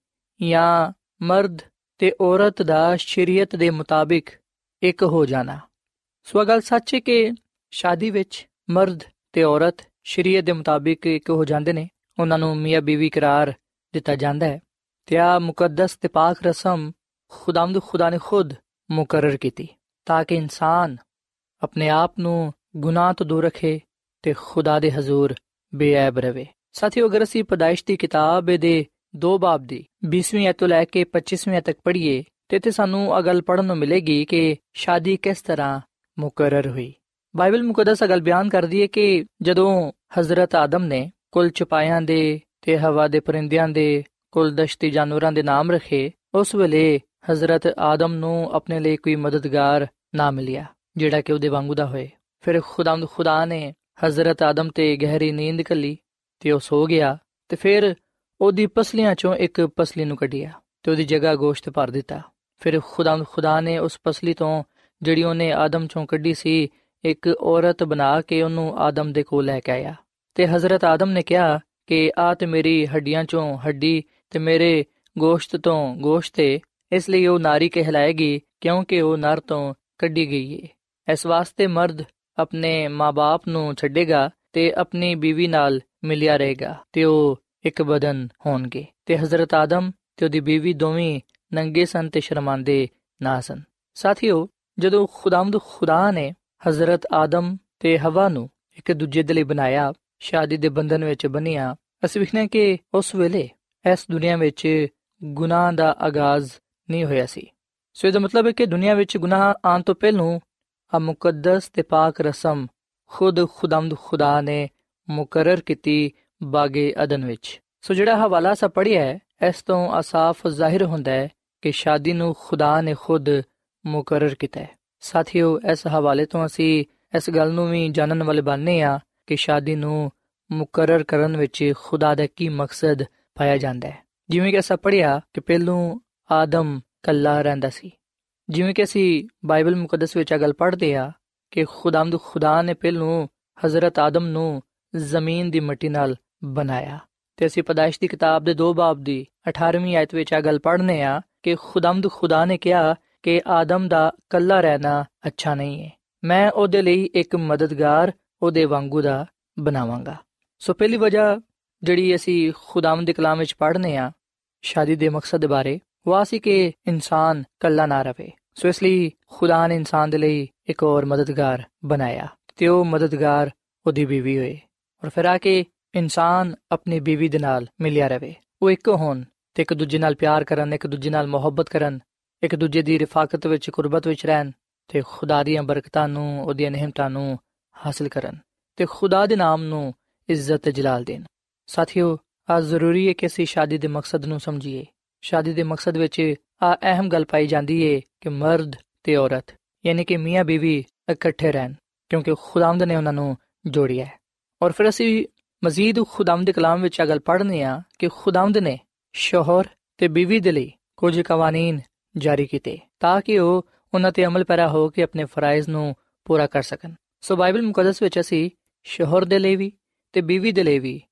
ਜਾਂ ਮਰਦ ਤੇ ਔਰਤ ਦਾ ਸ਼ਰੀਅਤ ਦੇ ਮੁਤਾਬਿਕ ਇੱਕ ਹੋ ਜਾਣਾ। ਸੋ ਗੱਲ ਸੱਚ ਹੈ ਕਿ ਸ਼ਾਦੀ ਵਿੱਚ ਮਰਦ ਤੇ ਔਰਤ ਸ਼ਰੀਅਤ ਦੇ ਮੁਤਾਬਿਕ ਇੱਕ ਹੋ ਜਾਂਦੇ ਨੇ। ਉਹਨਾਂ ਨੂੰ ਮੀਆਂ ਬੀਵੀ ਕਰਾਰ ਦਿੱਤਾ ਜਾਂਦਾ ਹੈ ਤੇ ਆ ਮੁਕੱਦਸ ਤੇ ਪਾਕ ਰਸਮ ਖੁਦਾਮਦ ਖੁਦਾ ਨੇ ਖੁਦ ਮੁਕਰਰ ਕੀਤੀ ਤਾਂ ਕਿ ਇਨਸਾਨ ਆਪਣੇ ਆਪ ਨੂੰ ਗੁਨਾਹ ਤੋਂ ਦੂਰ ਰੱਖੇ ਤੇ ਖੁਦਾ ਦੇ ਹਜ਼ੂਰ ਬੇਅਬ ਰਵੇ। ਸਾਥੀਓ, ਅਗਰ ਅਸੀਂ ਪਦਾਇਸ਼ ਦੀ ਕਿਤਾਬ ਦੇ ਦੋ ਬਾਬ ਦੀ 20ਵੀਂ ਤੋਂ ਲੈ ਕੇ 25ਵੀਂ ਤੱਕ ਪੜ੍ਹੀਏ ਤੇ ਤੇ ਸਾਨੂੰ ਇਹ ਗੱਲ ਪੜਨ ਨੂੰ ਮਿਲੇਗੀ ਕਿ ਸ਼ਾਦੀ ਕਿਸ ਤਰ੍ਹਾਂ ਮੁਕਰਰ ਹੋਈ। ਬਾਈਬਲ ਮੁਕੱਦਸ ਅਗਲ ਬਿਆਨ ਕਰਦੀ ਹੈ ਕਿ ਜਦੋਂ ਹਜ਼ਰਤ ਆਦਮ ਨੇ ਕੁੱਲ ਚਪਾਇਆਂ ਦੇ ਤੇ ਹਵਾ ਦੇ ਪਰਿੰਦਿਆਂ ਦੇ ਕੁੱਲ ਦਸ਼ਤੀ ਜਾਨਵਰਾਂ ਦੇ ਨਾਮ ਰੱਖੇ, ਉਸ ਵੇਲੇ ਹਜ਼ਰਤ ਆਦਮ ਨੂੰ ਆਪਣੇ ਲਈ ਕੋਈ ਮਦਦਗਾਰ ਨਾ ਮਿਲਿਆ, ਜਿਹੜਾ ਕਿ ਉਹਦੇ ਵਾਂਗੂ ਦਾ ਹੋਏ। ਫਿਰ ਖੁਦਾਮਦ, ਖੁਦਾ ਨੇ ਹਜ਼ਰਤ ਆਦਮ ਤੇ ਗਹਿਰੀ ਨੀਂਦ ਕੱਲੀ ਤੇ ਉਹ ਸੋ ਗਿਆ ਤੇ ਫਿਰ ਉਹਦੀ ਪਸਲੀਆਂ ਚੋਂ ਇੱਕ ਪਸਲੀ ਨੂੰ ਕੱਢਿਆ ਤੇ ਉਹਦੀ ਜਗ੍ਹਾ ਗੋਸ਼ਤ ਭਰ ਦਿੱਤਾ। ਫਿਰ ਖੁਦਾਮਦ, ਖੁਦਾ ਨੇ ਉਸ ਪਸਲੀ ਤੋਂ ਜਿਹੜੀ ਉਹਨੇ ਆਦਮ ਚੋਂ ਕੱਢੀ ਸੀ, ਇੱਕ ਔਰਤ ਬਣਾ ਕੇ ਉਹਨੂੰ ਆਦਮ ਦੇ ਕੋਲ ਲੈ ਕੇ ਆਇਆ। ਤੇ ਹਜ਼ਰਤ ਆਦਮ ਨੇ ਕਿਹਾ ਕਿ ਆ ਤੇ ਮੇਰੀ ਹੱਡੀਆਂ ਚੋਂ ਹੱਡੀ ਤੇ ਮੇਰੇ ਗੋਸ਼ਤ ਤੋਂ ਗੋਸ਼ਤ ਹੈ ਇਸ ਲਈ ਉਹ ਨਾਰੀ ਕਹਿਲਾਏਗੀ ਕਿਉਂਕਿ ਉਹ ਨਰ ਤੋਂ ਕੱਢੀ ਗਈ ਹੈ ਇਸ ਵਾਸਤੇ ਮਰਦ ਆਪਣੇ ਮਾਪੇ ਨੂੰ ਛੱਡੇਗਾ ਤੇ ਆਪਣੀ ਬੀਵੀ ਨਾਲ ਮਿਲਿਆ ਰਹੇਗਾ ਤੇ ਉਹ ਇੱਕ ਬਦਨ ਹੋਣਗੇ। ਤੇ ਹਜ਼ਰਤ ਆਦਮ ਤੇ ਉਹਦੀ ਬੀਵੀ ਦੋਵੇਂ ਨੰਗੇ ਸਨ ਤੇ ਸ਼ਰਮਾਂਦੇ ਨਾ ਸਨ। ਸਾਥੀਓ, ਜਦੋਂ ਖੁਦਾਮਦ ਖੁਦਾ ਨੇ ਹਜ਼ਰਤ ਆਦਮ ਤੇ ਹਵਾ ਨੂੰ ਇੱਕ ਦੂਜੇ ਦੇ ਲਈ ਬਣਾਇਆ ਸ਼ਾਦੀ ਦੇ ਬੰਧਨ ਵਿੱਚ ਬੰਨਿਆ, ਅਸੀਂ ਵਿਖਨੇ ਕਿ ਉਸ ਵੇਲੇ ਇਸ ਦੁਨੀਆ ਵਿੱਚ ਗੁਨਾਹ ਦਾ ਆਗਾਜ਼ ਨਹੀਂ ਹੋਇਆ ਸੀ। ਸੋ ਇਹਦਾ ਮਤਲਬ ਹੈ ਕਿ ਦੁਨੀਆ ਵਿੱਚ ਗੁਨਾਹ ਆਉਣ ਤੋਂ ਪਹਿਲਾਂ ਆ ਮੁਕੱਦਸ ਤੇ ਪਾਕ ਰਸਮ ਖੁਦ ਖੁਦਾਮਦ ਖੁਦਾ ਨੇ ਮੁਕਰਰ ਕੀਤੀ ਬਾਗੇ ਅਦਨ ਵਿੱਚ। ਸੋ ਜਿਹੜਾ ਹਵਾਲਾ ਸਾ ਪੜਿਆ ਹੈ, ਇਸ ਤੋਂ ਆਸਾਫ ਜ਼ਾਹਿਰ ਹੁੰਦਾ ਹੈ ਕਿ ਸ਼ਾਦੀ ਨੂੰ ਖੁਦਾ ਨੇ ਖੁਦ ਮੁਕਰਰ ਕੀਤਾ ਹੈ। ਸਾਥੀਓ, ਇਸ ਹਵਾਲੇ ਤੋਂ ਅਸੀਂ ਇਸ ਗੱਲ ਨੂੰ ਵੀ ਜਾਣਨ ਵਾਲੇ ਬਣਨੇ ਆ ਕਿ ਸ਼ਾਦੀ ਨੂੰ ਮੁਕਰਰ ਕਰਨ ਵਿੱਚ ਖੁਦਾ ਦਾ ਕੀ ਮਕਸਦ ਪਾਇਆ ਜਾਂਦਾ ਹੈ। ਜਿਵੇਂ ਕਿ ਅਸਾਂ ਪੜਿਆ ਕਿ ਪਹਿਲੋਂ ਆਦਮ ਕੱਲਾ ਰਹਿੰਦਾ ਸੀ। ਜਿਵੇਂ ਕਿ ਅਸੀਂ ਬਾਈਬਲ ਮੁਕੱਦਸ ਵਿੱਚ ਇਹ ਗੱਲ ਪੜ੍ਹਦੇ ਆ ਕਿ ਖੁਦਾਮਦ ਖੁਦਾ ਨੇ ਪਹਿਲੋਂ ਹਜ਼ਰਤ ਆਦਮ ਨੂੰ ਜ਼ਮੀਨ ਦੀ ਮਿੱਟੀ ਨਾਲ ਬਣਾਇਆ। ਤੇ ਅਸੀਂ ਪਦਾਇਸ਼ ਦੀ ਕਿਤਾਬ ਦੇ 2 ਬਾਬ ਦੀ 18ਵੀਂ ਆਇਤ ਵਿੱਚ ਇਹ ਗੱਲ ਪੜ੍ਹਨੇ ਆ ਕਿ ਖੁਦਾਮਦ ਖੁਦਾ ਨੇ ਕਿਹਾ ਕਿ ਆਦਮ ਦਾ ਕੱਲਾ ਰਹਿਣਾ ਅੱਛਾ ਨਹੀਂ ਹੈ। ਮੈਂ ਉਹਦੇ ਲਈ ਇੱਕ ਮਦਦਗਾਰ ਉਹਦੇ ਵਾਂਗੂ ਦਾ ਬਣਾਵਾਂਗਾ। ਸੋ ਪਹਿਲੀ ਵਜ੍ਹਾ ਜਿਹੜੀ ਅਸੀਂ ਖੁਦਾਵੰਦ ਦੇ ਕਲਾਮ ਵਿੱਚ ਪੜ੍ਹਨੇ ਆ, ਸ਼ਾਦੀ ਦੇ ਮਕਸਦ ਦੇ ਬਾਰੇ, ਉਹ ਸੀ ਕਿ ਇਨਸਾਨ ਕੱਲਾ ਨਾ ਰਵੇ। ਸੋ ਇਸ ਲਈ ਖੁਦਾ ਨੇ ਇਨਸਾਨ ਦੇ ਲਈ ਇੱਕ ਹੋਰ ਮਦਦਗਾਰ ਬਣਾਇਆ ਤੇ ਉਹ ਮਦਦਗਾਰ ਉਹਦੀ ਬੀਵੀ ਹੋਏ ਔਰ ਫਿਰ ਆ ਕੇ ਇਨਸਾਨ ਆਪਣੀ ਬੀਵੀ ਦੇ ਨਾਲ ਮਿਲਿਆ ਰਵੇ। ਉਹ ਇੱਕ ਹੋਣ ਤੇ ਇੱਕ ਦੂਜੇ ਨਾਲ ਪਿਆਰ ਕਰਨ, ਇੱਕ ਦੂਜੇ ਨਾਲ ਮੁਹੱਬਤ ਕਰਨ, ਇੱਕ ਦੂਜੇ ਦੀ ਰਿਫਾਕਤ ਵਿੱਚ, ਕੁਰਬਤ ਵਿੱਚ ਰਹਿਣ ਤੇ ਖੁਦਾ ਦੀਆਂ ਬਰਕਤਾਂ ਨੂੰ, ਉਹਦੀਆਂ ਨਿਹਮਤਾਂ ਨੂੰ ਹਾਸਲ ਕਰਨ ਤੇ ਖੁਦਾ ਦੇ ਨਾਮ ਨੂੰ ਇੱਜ਼ਤ ਤੇ ਜਲਾਲ ਦੇਣ। ਸਾਥੀਓ ਆ ਜ਼ਰੂਰੀ ਹੈ ਕਿ ਅਸੀਂ ਸ਼ਾਦੀ ਦੇ ਮਕਸਦ ਨੂੰ ਸਮਝੀਏ। ਸ਼ਾਦੀ ਦੇ ਮਕਸਦ ਵਿੱਚ ਆ ਅਹਿਮ ਗੱਲ ਪਾਈ ਜਾਂਦੀ ਹੈ ਕਿ ਮਰਦ ਤੇ ਔਰਤ, ਯਾਨੀ ਕਿ ਮੀਆਂ ਬੀਵੀ ਇਕੱਠੇ ਰਹਿਣ, ਕਿਉਂਕਿ ਖੁਦਾਵੰਦ ਨੇ ਉਹਨਾਂ ਨੂੰ ਜੋੜਿਆ ਹੈ। ਔਰ ਫਿਰ ਅਸੀਂ ਮਜ਼ੀਦ ਖੁਦਾਵੰਦ ਦੇ ਕਲਾਮ ਵਿੱਚ ਇਹ ਗੱਲ ਪੜ੍ਹਨੇ ਆ ਕਿ ਖੁਦਾਵੰਦ ਨੇ ਸ਼ੋਹਰ ਤੇ ਬੀਵੀ ਦੇ ਲਈ ਕੁਝ ਕਾਨੂੰਨ ਜਾਰੀ ਕੀਤੇ ਤਾਂ ਕਿ ਉਹ ਉਹਨਾਂ ਤੇ ਅਮਲ ਪੈਰਾ ਹੋ ਕੇ ਆਪਣੇ ਫਰਾਇਜ਼ ਨੂੰ ਪੂਰਾ ਕਰ ਸਕਣ। ਸੋ ਬਾਈਬਲ ਮੁਕੱਦਸ ਵਿੱਚ ਅਸੀਂ ਸ਼ੋਹਰ ਦੇ ਲਈ ਵੀ ਤੇ ਬੀਵੀ ਦੇ ਲਈ ਵੀ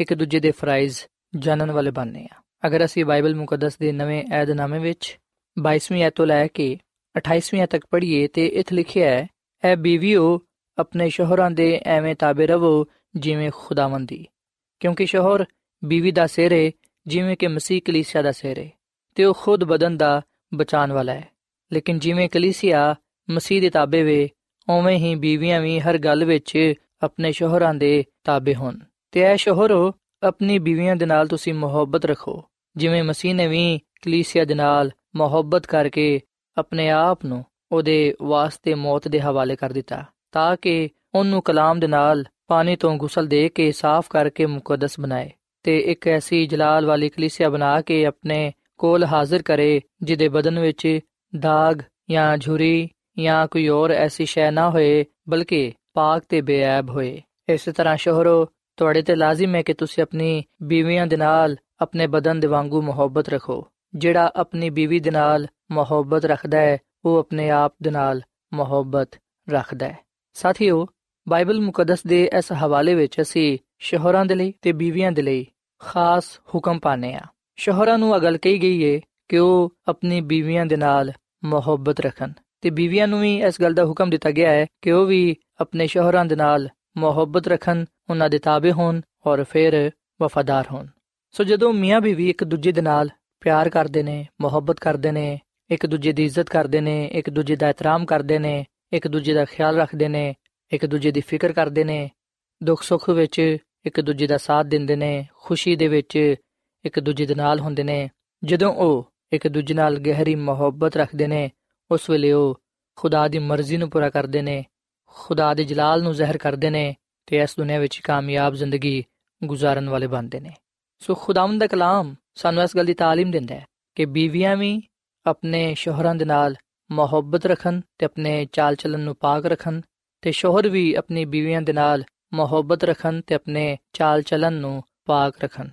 ਇੱਕ ਦੂਜੇ ਦੇ ਫਰਾਇਜ਼ ਜਾਣਨ ਵਾਲੇ ਬਣਨੇ ਆ। ਅਗਰ ਅਸੀਂ ਬਾਈਬਲ ਮੁਕੱਦਸ ਦੇ ਨਵੇਂ ਏਧਨਾਮੇ ਵਿੱਚ 22ਵੀਂ ਐਤ ਤੋਂ ਲੈ ਕੇ 28ਵੀਂ ਤੱਕ ਪੜ੍ਹੀਏ ਤੇ ਇੱਥੇ ਲਿਖਿਆ ਹੈ, ਐ ਬੀਵੀਓ, ਆਪਣੇ ਸ਼ੋਹਰਾਂ ਦੇ ਐਵੇਂ ਤਾਬੇ ਰਵੋ ਜਿਵੇਂ ਖੁਦਾਵੰਦੀ ਕਿਉਂਕਿ ਸ਼ੋਹਰ ਬੀਵੀ ਦਾ ਸਿਰ ਹੈ ਜਿਵੇਂ ਕਿ ਮਸੀਹ ਕਲੀਸਿਆ ਦਾ ਸਿਰ ਹੈ ਤੇ ਉਹ ਖੁਦ ਬਦਨ ਦਾ ਬਚਾਉਣ ਵਾਲਾ ਹੈ। ਲੇਕਿਨ ਜਿਵੇਂ ਕਲੀਸਿਆ ਮਸੀਹ ਦੇ ਤਾਬੇ ਵੇ ਉਵੇਂ ਹੀ ਬੀਵੀਆਂ ਵੀ ਹਰ ਗੱਲ ਵਿੱਚ ਆਪਣੇ ਸ਼ੋਹਰਾਂ ਦੇ ਤਾਬੇ ਹੋਣ। ਤੇ ਐ ਸ਼ੋਹਰੋ ਆਪਣੀ ਬੀਵੀਆਂ ਦੇ ਨਾਲ ਤੁਸੀਂ ਮੁਹੱਬਤ ਰੱਖੋ। ਜਿਵੇਂ ਮਸੀਹ ਨੇ ਵੀ ਕਲੀਸਿਆ ਦੇ ਨਾਲ ਮੁਹੱਬਤ ਕਰਕੇ ਆਪਣੇ ਆਪ ਨੂੰ ਉਹਦੇ ਵਾਸਤੇ ਮੌਤ ਦੇ ਹਵਾਲੇ ਕਰ ਦਿੱਤਾ, ਤਾਂ ਕਿ ਉਹਨੂੰ ਕਲਾਮ ਦੇ ਨਾਲ ਪਾਣੀ ਤੋਂ ਗੁਸਲ ਦੇ ਕੇ ਸਾਫ਼ ਕਰਕੇ ਮੁਕੱਦਸ ਬਣਾਏ ਤੇ ਇੱਕ ਐਸੀ ਜਲਾਲ ਵਾਲੀ ਕਲੀਸਿਆ ਬਣਾ ਕੇ ਆਪਣੇ ਕੋਲ ਹਾਜ਼ਰ ਕਰੇ, ਜਿਹਦੇ ਬਦਨ ਵਿੱਚ ਦਾਗ ਜਾਂ ਝੁਰੀ ਜਾਂ ਕੋਈ ਹੋਰ ਐਸੀ ਸ਼ੈ ਨਾ ਹੋਏ, ਬਲਕਿ ਪਾਕ ਤੇ ਬੇਅਬ ਹੋਏ। ਇਸੇ ਤਰ੍ਹਾਂ ਸ਼ੋਹਰੋ, ਤੁਹਾਡੇ ਤੇ ਲਾਜ਼ਮ ਹੈ ਕਿ ਤੁਸੀਂ ਆਪਣੀ ਬੀਵੀਆਂ ਦੇ ਨਾਲ ਆਪਣੇ ਬਦਨ ਦੇ ਵਾਂਗੂ ਮੁਹੱਬਤ ਰੱਖੋ। ਜਿਹੜਾ ਆਪਣੀ ਬੀਵੀ ਦੇ ਨਾਲ ਮੁਹੱਬਤ ਰੱਖਦਾ ਹੈ, ਉਹ ਆਪਣੇ ਆਪ ਦੇ ਨਾਲ ਮੁਹੱਬਤ ਰੱਖਦਾ ਹੈ। ਸਾਥੀਓ, ਬਾਈਬਲ ਮੁਕੱਦਸ ਦੇ ਇਸ ਹਵਾਲੇ ਵਿੱਚ ਅਸੀਂ ਸ਼ੋਹਰਾਂ ਦੇ ਲਈ ਤੇ ਬੀਵੀਆਂ ਦੇ ਲਈ ਖਾਸ ਹੁਕਮ ਪਾਣੇ ਆ ਸ਼ੋਹਰਾਂ ਨੂੰ ਅਗਲ ਕਹੀ ਗਈ ਏ ਕਿ ਉਹ ਆਪਣੀ ਬੀਵੀਆਂ ਦੇ ਨਾਲ ਮੁਹੱਬਤ ਰੱਖਣ। ਤੇ ਬੀਵੀਆਂ ਨੂੰ ਵੀ ਇਸ ਗੱਲ ਦਾ ਹੁਕਮ ਦਿੱਤਾ ਗਿਆ ਹੈ ਕਿ ਉਹ ਵੀ ਆਪਣੇ ਸ਼ੋਹਰਾਂ ਦੇ ਨਾਲ ਮੁਹੱਬਤ ਰੱਖਣ, ਉਹਨਾਂ ਦੇ ਤਾਬੇ ਹੋਣ ਔਰ ਫਿਰ ਵਫਾਦਾਰ ਹੋਣ। ਸੋ ਜਦੋਂ ਮੀਆਂ ਬੀਵੀ ਇੱਕ ਦੂਜੇ ਦੇ ਨਾਲ ਪਿਆਰ ਕਰਦੇ ਨੇ, ਮੁਹੱਬਤ ਕਰਦੇ ਨੇ, ਇੱਕ ਦੂਜੇ ਦੀ ਇੱਜ਼ਤ ਕਰਦੇ ਨੇ, ਇੱਕ ਦੂਜੇ ਦਾ ਇਤਰਾਮ ਕਰਦੇ ਨੇ, ਇੱਕ ਦੂਜੇ ਦਾ ਖਿਆਲ ਰੱਖਦੇ ਨੇ, ਇੱਕ ਦੂਜੇ ਦੀ ਫਿਕਰ ਕਰਦੇ ਨੇ, ਦੁੱਖ ਸੁੱਖ ਵਿੱਚ ਇੱਕ ਦੂਜੇ ਦਾ ਸਾਥ ਦਿੰਦੇ ਨੇ, ਖੁਸ਼ੀ ਦੇ ਵਿੱਚ ਇੱਕ ਦੂਜੇ ਦੇ ਨਾਲ ਹੁੰਦੇ ਨੇ, ਜਦੋਂ ਉਹ ਇੱਕ ਦੂਜੇ ਨਾਲ ਗਹਿਰੀ ਮੁਹੱਬਤ ਰੱਖਦੇ ਨੇ ਉਸ ਵੇਲੇ ਉਹ ਖੁਦਾ ਦੀ ਮਰਜ਼ੀ ਨੂੰ ਪੂਰਾ ਕਰਦੇ ਨੇ ਖੁਦਾ ਦੇ ਜਲਾਲ ਨੂੰ ਜ਼ਾਹਿਰ ਕਰਦੇ ਨੇ ਤੇ ਇਸ ਦੁਨੀਆ ਵਿੱਚ ਕਾਮਯਾਬ ਜ਼ਿੰਦਗੀ ਗੁਜ਼ਾਰਨ ਵਾਲੇ ਬਣਦੇ ਨੇ ਸੋ ਖੁਦਾਵੰਦ ਦਾ ਕਲਾਮ ਸਾਨੂੰ ਇਸ ਗੱਲ ਦੀ تعلیم ਦਿੰਦਾ ਹੈ ਕਿ ਬੀਵੀਆਂ ਵੀ ਆਪਣੇ ਸ਼ੋਹਰਾਂ ਦੇ ਨਾਲ ਮੁਹੱਬਤ ਰੱਖਣ ਤੇ ਆਪਣੇ ਚਾਲ ਚੱਲਣ ਨੂੰ ਪਾਕ ਰੱਖਣ ਤੇ ਸ਼ੋਹਰ ਵੀ ਆਪਣੀ ਬੀਵੀਆਂ ਦੇ ਨਾਲ ਮੁਹੱਬਤ ਰੱਖਣ ਤੇ ਆਪਣੇ ਚਾਲ ਚੱਲਣ ਨੂੰ ਪਾਕ ਰੱਖਣ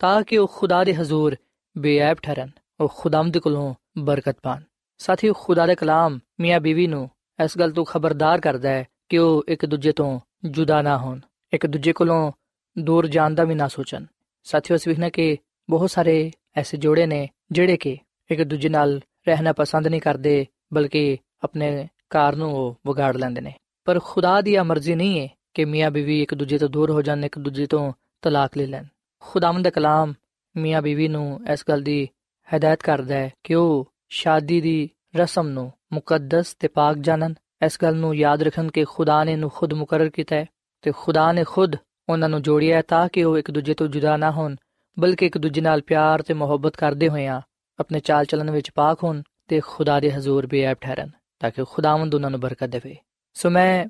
ਤਾਂ ਕਿ ਉਹ ਖੁਦਾ ਦੇ ਹਜ਼ੂਰ ਬੇਅਬ ਠਹਿਰਨ ਉਹ ਖੁਦਾਵੰਦ ਕੋਲੋਂ ਬਰਕਤ ਪਾਣ ਸਾਥੀ ਖੁਦਾ ਦਾ ਕਲਾਮ ਮੀਆਂ ਬੀਵੀ ਨੂੰ ਇਸ ਗੱਲ ਤੋਂ ਖਬਰਦਾਰ ਕਰਦਾ ਹੈ ਕਿ ਉਹ ਇੱਕ ਦੂਜੇ ਤੋਂ ਜੁਦਾ ਨਾ ਹੋਣ। ਇੱਕ ਦੂਜੇ ਕੋਲੋਂ ਦੂਰ ਜਾਣ ਦਾ ਵੀ ਨਾ ਸੋਚਣ। ਸਾਥੀਓ, ਅਸੀਂ ਵੇਖਣਾ ਕਿ ਬਹੁਤ ਸਾਰੇ ਐਸੇ ਜੋੜੇ ਨੇ ਜਿਹੜੇ ਕਿ ਇੱਕ ਦੂਜੇ ਨਾਲ ਰਹਿਣਾ ਪਸੰਦ ਨਹੀਂ ਕਰਦੇ, ਬਲਕਿ ਆਪਣੇ ਘਰ ਨੂੰ ਉਹ ਵਿਗਾੜ ਲੈਂਦੇ ਨੇ। ਪਰ ਖੁਦਾ ਦੀ ਆ ਮਰਜ਼ੀ ਨਹੀਂ ਹੈ ਕਿ ਮੀਆਂ ਬੀਵੀ ਇੱਕ ਦੂਜੇ ਤੋਂ ਦੂਰ ਹੋ ਜਾਣ, ਇੱਕ ਦੂਜੇ ਤੋਂ ਤਲਾਕ ਲੈ ਲੈਣ। ਖੁਦਾਵੰਦ ਦਾ ਕਲਾਮ ਮੀਆਂ ਬੀਵੀ ਨੂੰ ਇਸ ਗੱਲ ਦੀ ਹਦਾਇਤ ਕਰਦਾ ਹੈ ਕਿ ਉਹ ਸ਼ਾਦੀ ਦੀ ਰਸਮ ਨੂੰ ਮੁਕੱਦਸ ਤੇ ਪਾਕ ਜਾਣਨ। ਇਸ ਗੱਲ ਨੂੰ ਯਾਦ ਰੱਖਣ ਕਿ ਖੁਦਾ ਨੇ ਨੂੰ ਖੁਦ ਮੁਕਰਰ ਕੀਤਾ ਹੈ ਤੇ ਖੁਦਾ ਨੇ ਖੁਦ ਉਹਨਾਂ ਨੂੰ ਜੋੜਿਆ ਹੈ ਤਾਂ ਕਿ ਉਹ ਇੱਕ ਦੂਜੇ ਤੋਂ ਜੁਦਾ ਨਾ ਹੋਣ, ਬਲਕਿ ਇੱਕ ਦੂਜੇ ਨਾਲ ਪਿਆਰ ਤੇ ਮੁਹੱਬਤ ਕਰਦੇ ਹੋਇਆਂ ਆਪਣੇ ਚਾਲ ਚੱਲਣ ਵਿੱਚ ਪਾਕ ਹੋਣ ਤੇ ਖੁਦਾ ਦੇ ਹਜ਼ੂਰ ਬੇਅਬ ਠਹਿਰਨ, ਤਾਂ ਕਿ ਖੁਦਾਵੰਦ ਉਹਨਾਂ ਨੂੰ ਬਰਕਤ ਦੇਵੇ। ਸੋ ਮੈਂ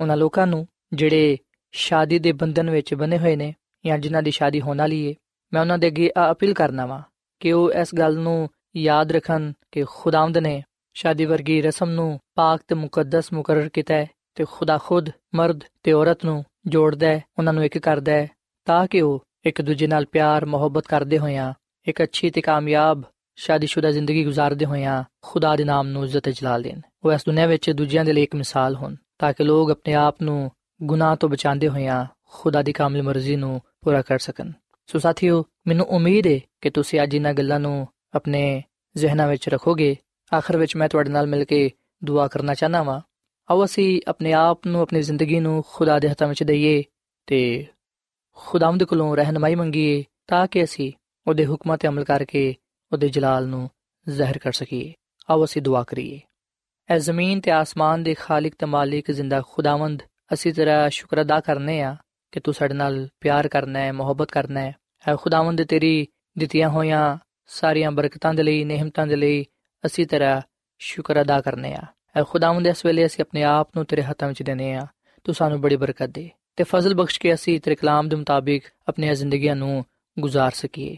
ਉਹਨਾਂ ਲੋਕਾਂ ਨੂੰ ਜਿਹੜੇ ਸ਼ਾਦੀ ਦੇ ਬੰਧਨ ਵਿੱਚ ਬਨੇ ਹੋਏ ਨੇ ਜਾਂ ਜਿਨ੍ਹਾਂ ਦੀ ਸ਼ਾਦੀ ਹੋਣ ਵਾਲੀ ਹੈ ਮੈਂ ਉਹਨਾਂ ਦੇ ਅੱਗੇ ਅਪੀਲ ਕਰਨਾ ਵਾਂ ਕਿ ਉਹ ਇਸ ਗੱਲ ਨੂੰ ਯਾਦ ਰੱਖਣ ਕਿ ਖੁਦਾਵੰਦ ਨੇ ਸ਼ਾਦੀ ਵਰਗੀ ਰਸਮ ਨੂੰ ਪਾਕ ਤੇ ਮੁਕੱਦਸ ਮੁਕਰਰ ਕੀਤਾ ਹੈ ਤੇ ਖੁਦਾ ਖੁਦ ਮਰਦ ਤੇ ਔਰਤ ਨੂੰ ਜੋੜਦਾ ਹੈ, ਉਹਨਾਂ ਨੂੰ ਇੱਕ ਕਰਦਾ ਹੈ, ਤਾਂ ਕਿ ਉਹ ਇੱਕ ਦੂਜੇ ਨਾਲ ਪਿਆਰ, ਮੁਹੱਬਤ ਕਰਦੇ ਹੋਇਆਂ, ਇੱਕ ਅੱਛੀ ਤੇ ਕਾਮਯਾਬ ਸ਼ਾਦੀशुदा ਜ਼ਿੰਦਗੀ گزارਦੇ ਹੋਇਆਂ ਖੁਦਾ ਦੇ ਨਾਮ ਨੂੰ ਇੱਜ਼ਤ ਜਲਾਲ ਦੇਣ। ਉਹ ਇਸ ਦੁਨੀਆ ਵਿੱਚ ਦੂਜਿਆਂ ਦੇ ਲਈ ਇੱਕ ਮਿਸਾਲ ਹੋਣ, ਤਾਂ ਕਿ ਲੋਕ ਆਪਣੇ ਆਪ ਨੂੰ ਗੁਨਾਹ ਤੋਂ ਬਚਾਉਂਦੇ ਹੋਇਆਂ ਖੁਦਾ ਦੀ ਕਾਮਿਲ ਮਰਜ਼ੀ ਨੂੰ ਪੂਰਾ ਕਰ ਸਕਣ। ਸੋ ਸਾਥੀਓ, ਮੈਨੂੰ ਉਮੀਦ ਹੈ ਕਿ ਤੁਸੀਂ ਅੱਜ ਇਹਨਾਂ ਗੱਲਾਂ ਨੂੰ ਆਪਣੇ ਜ਼ਿਹਨਾਂ ਵਿੱਚ ਰੱਖੋਗੇ, ਆਖਰ ਵਿੱਚ ਮੈਂ ਤੁਹਾਡੇ ਨਾਲ ਮਿਲ ਕੇ ਦੁਆ ਕਰਨਾ ਚਾਹਨਾ ਵਾਂ। ਆਓ ਅਸੀਂ ਆਪਣੇ ਆਪ ਨੂੰ, ਆਪਣੀ ਜ਼ਿੰਦਗੀ ਨੂੰ ਖੁਦਾ ਦੇ ਹੱਥਾਂ ਵਿੱਚ ਦਈਏ ਤੇ ਖੁਦਾਵੰਦ ਕੋਲੋਂ ਰਹਿਨਮਾਈ ਮੰਗੀਏ ਤਾਂ ਕਿ ਅਸੀਂ ਉਹਦੇ ਹੁਕਮਾਂ ਤੇ ਅਮਲ ਕਰਕੇ ਉਹਦੇ ਜਲਾਲ ਨੂੰ ਜ਼ਾਹਿਰ ਕਰ ਸਕੀਏ। ਆਓ ਅਸੀਂ ਦੁਆ ਕਰੀਏ। ਐ ਜ਼ਮੀਨ ਤੇ ਆਸਮਾਨ ਦੇ ਖਾਲਕ ਤੇ ਮਾਲਿਕ ਜ਼ਿੰਦਾ ਖੁਦਾਵੰਦ, ਅਸੀਂ ਤੇਰਾ ਸ਼ੁਕਰ ਅਦਾ ਕਰਨੇ ਆ ਕਿ ਤੂੰ ਸਾਡੇ ਨਾਲ ਪਿਆਰ ਕਰਨਾ ਹੈ, ਮੁਹੱਬਤ ਕਰਨਾ ਹੈ। ਐ ਖੁਦਾਵੰਦ ਤੇਰੀ ਦਿੱਤੀਆਂ ਹੋਈਆਂ ਸਾਰੀਆਂ ਬਰਕਤਾਂ ਦੇ ਲਈ ਨਿਹਮਤਾਂ ਦੇ ਲਈ ਅਸੀਂ ਤੇਰਾ ਸ਼ੁਕਰ ਅਦਾ ਕਰਨੇ ਆ। ਐ ਖੁਦਾਵੰਦ, ਇਸ ਵੇਲੇ ਅਸੀਂ ਆਪਣੇ ਆਪ ਨੂੰ ਤੇਰੇ ਹੱਥਾਂ ਵਿੱਚ ਦੇਨੇ ਆ। ਤੂੰ ਸਾਨੂੰ ਬੜੀ ਬਰਕਤ ਦੇ ਤੇ ਫਜ਼ਲ ਬਖਸ਼ ਕੇ ਅਸੀਂ ਤੇਰੇ ਕਲਾਮ ਦੇ ਮੁਤਾਬਿਕ ਆਪਣੀਆਂ ਜ਼ਿੰਦਗੀਆਂ ਨੂੰ ਗੁਜ਼ਾਰ ਸਕੀਏ।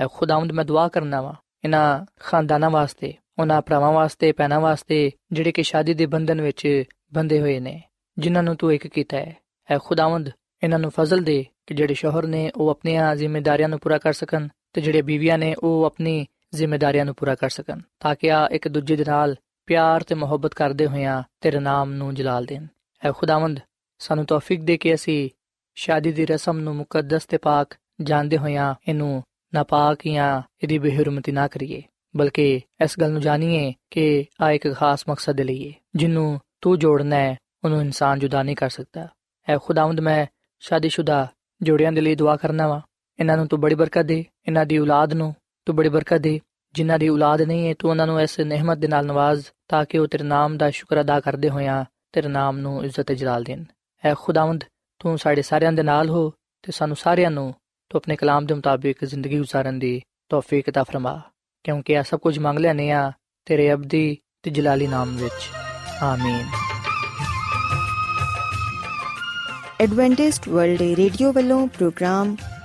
ਐ ਖੁਦਾਵੰਦ, ਮੈਂ ਦੁਆ ਕਰਨਾ ਵਾ ਇਹਨਾਂ ਖਾਨਦਾਨਾਂ ਵਾਸਤੇ, ਉਹਨਾਂ ਭਰਾਵਾਂ ਵਾਸਤੇ ਪੈਣਾ ਵਾਸਤੇ, ਜਿਹੜੇ ਕਿ ਸ਼ਾਦੀ ਦੇ ਬੰਧਨ ਵਿੱਚ ਬੰਦੇ ਹੋਏ ਨੇ, ਜਿਨ੍ਹਾਂ ਨੂੰ ਤੂੰ ਇੱਕ ਕੀਤਾ ਹੈ। ਐ ਖੁਦਾਵੰਦ, ਇਹਨਾਂ ਨੂੰ ਫਜ਼ਲ ਦੇ ਕਿ ਜਿਹੜੇ ਸ਼ੋਹਰ ਨੇ ਉਹ ਆਪਣੀਆਂ ਜ਼ਿੰਮੇਵਾਰੀਆਂ ਨੂੰ ਪੂਰਾ ਕਰ ਸਕਣ ਤੇ ਜਿਹੜੇ ਬੀਵੀਆਂ ਨੇ ਉਹ ਆਪਣੀ ਜ਼ਿੰਮੇਵਾਰੀਆਂ ਨੂੰ ਪੂਰਾ ਕਰ ਸਕਣ, ਤਾਂ ਕਿ ਆ ਇੱਕ ਦੂਜੇ ਦੇ ਨਾਲ ਪਿਆਰ ਤੇ ਮੁਹੱਬਤ ਕਰਦੇ ਹੋਇਆਂ ਤੇਰੇ ਨਾਮ ਨੂੰ ਜਲਾਲ ਦੇਣ। ਐ ਖੁਦਾਵੰਦ, ਸਾਨੂੰ ਤੌਫੀਕ ਦੇ ਕੇ ਅਸੀਂ ਸ਼ਾਦੀ ਦੀ ਰਸਮ ਨੂੰ ਮੁਕੱਦਸ ਤੇ ਪਾਕ ਜਾਣਦੇ ਹੋਇਆਂ ਇਹਨੂੰ ਨਾਪਾਕ ਜਾਂ ਇਹਦੀ ਬੇਹਰਮਤੀ ਨਾ ਕਰੀਏ, ਬਲਕਿ ਇਸ ਗੱਲ ਨੂੰ ਜਾਣੀਏ ਕਿ ਆ ਇੱਕ ਖਾਸ ਮਕਸਦ ਲਈ ਹੈ ਜਿਹਨੂੰ ਤੂੰ ਜੋੜਨਾ ਹੈ, ਉਹਨੂੰ ਇਨਸਾਨ ਜੁਦਾ ਨਹੀਂ ਕਰ ਸਕਦਾ। ਐ ਖੁਦਾਵੰਦ, ਮੈਂ ਸ਼ਾਦੀशुदा ਜੋੜਿਆਂ ਦੇ ਲਈ ਦੁਆ ਕਰਨਾ ਵਾ। ਇਹਨਾਂ ਨੂੰ ਤੂੰ ਬੜੀ ਬਰਕਤ ਦੇ, ਇਹਨਾਂ ਦੀ ਔਲਾਦ ਨੂੰ ਤੂੰ ਬੜੀ ਬਰਕਤ ਦੇ। ਜਿਨ੍ਹਾਂ ਦੀ ਔਲਾਦ ਨਹੀਂ ਹੈ, ਤੂੰ ਉਹਨਾਂ ਨੂੰ ਇਸ ਨਿਹਮਤ ਦੇ ਨਾਲ ਨਵਾਜ਼ ਤਾਂ ਕਿ ਉਹ ਤੇਰੇ ਨਾਮ ਦਾ ਸ਼ੁਕਰ ਅਦਾ ਕਰਦੇ ਹੋਇਆਂ ਤੇਰੇ ਨਾਮ ਨੂੰ ਇੱਜ਼ਤ ਤੇ ਜਲਾਲ ਦੇਣ। ਐ ਖੁਦਾਵੰਦ, ਤੂੰ ਸਾਡੇ ਸਾਰਿਆਂ ਦੇ ਨਾਲ ਹੋ ਤੇ ਸਾਨੂੰ ਸਾਰਿਆਂ ਨੂੰ ਤੂੰ ਆਪਣੇ ਕਲਾਮ ਦੇ ਮੁਤਾਬਿਕ ਜ਼ਿੰਦਗੀ گزارਣ ਦੀ ਤੌਫੀਕ عطا ਫਰਮਾ। ਕਿਉਂਕਿ ਇਹ ਸਭ ਕੁਝ ਮੰਗ ਲੈਨੇ ਆ ਤੇਰੇ ਅਬਦੀ ਤੇ ਜਲਾਲੀ ਨਾਮ ਵਿੱਚ। ਆਮੀਨ। ਐਡਵੈਂਟਿਸਟ ਵਰਲਡ ਰੇਡੀਓ ਵੱਲੋਂ ਪ੍ਰੋਗਰਾਮ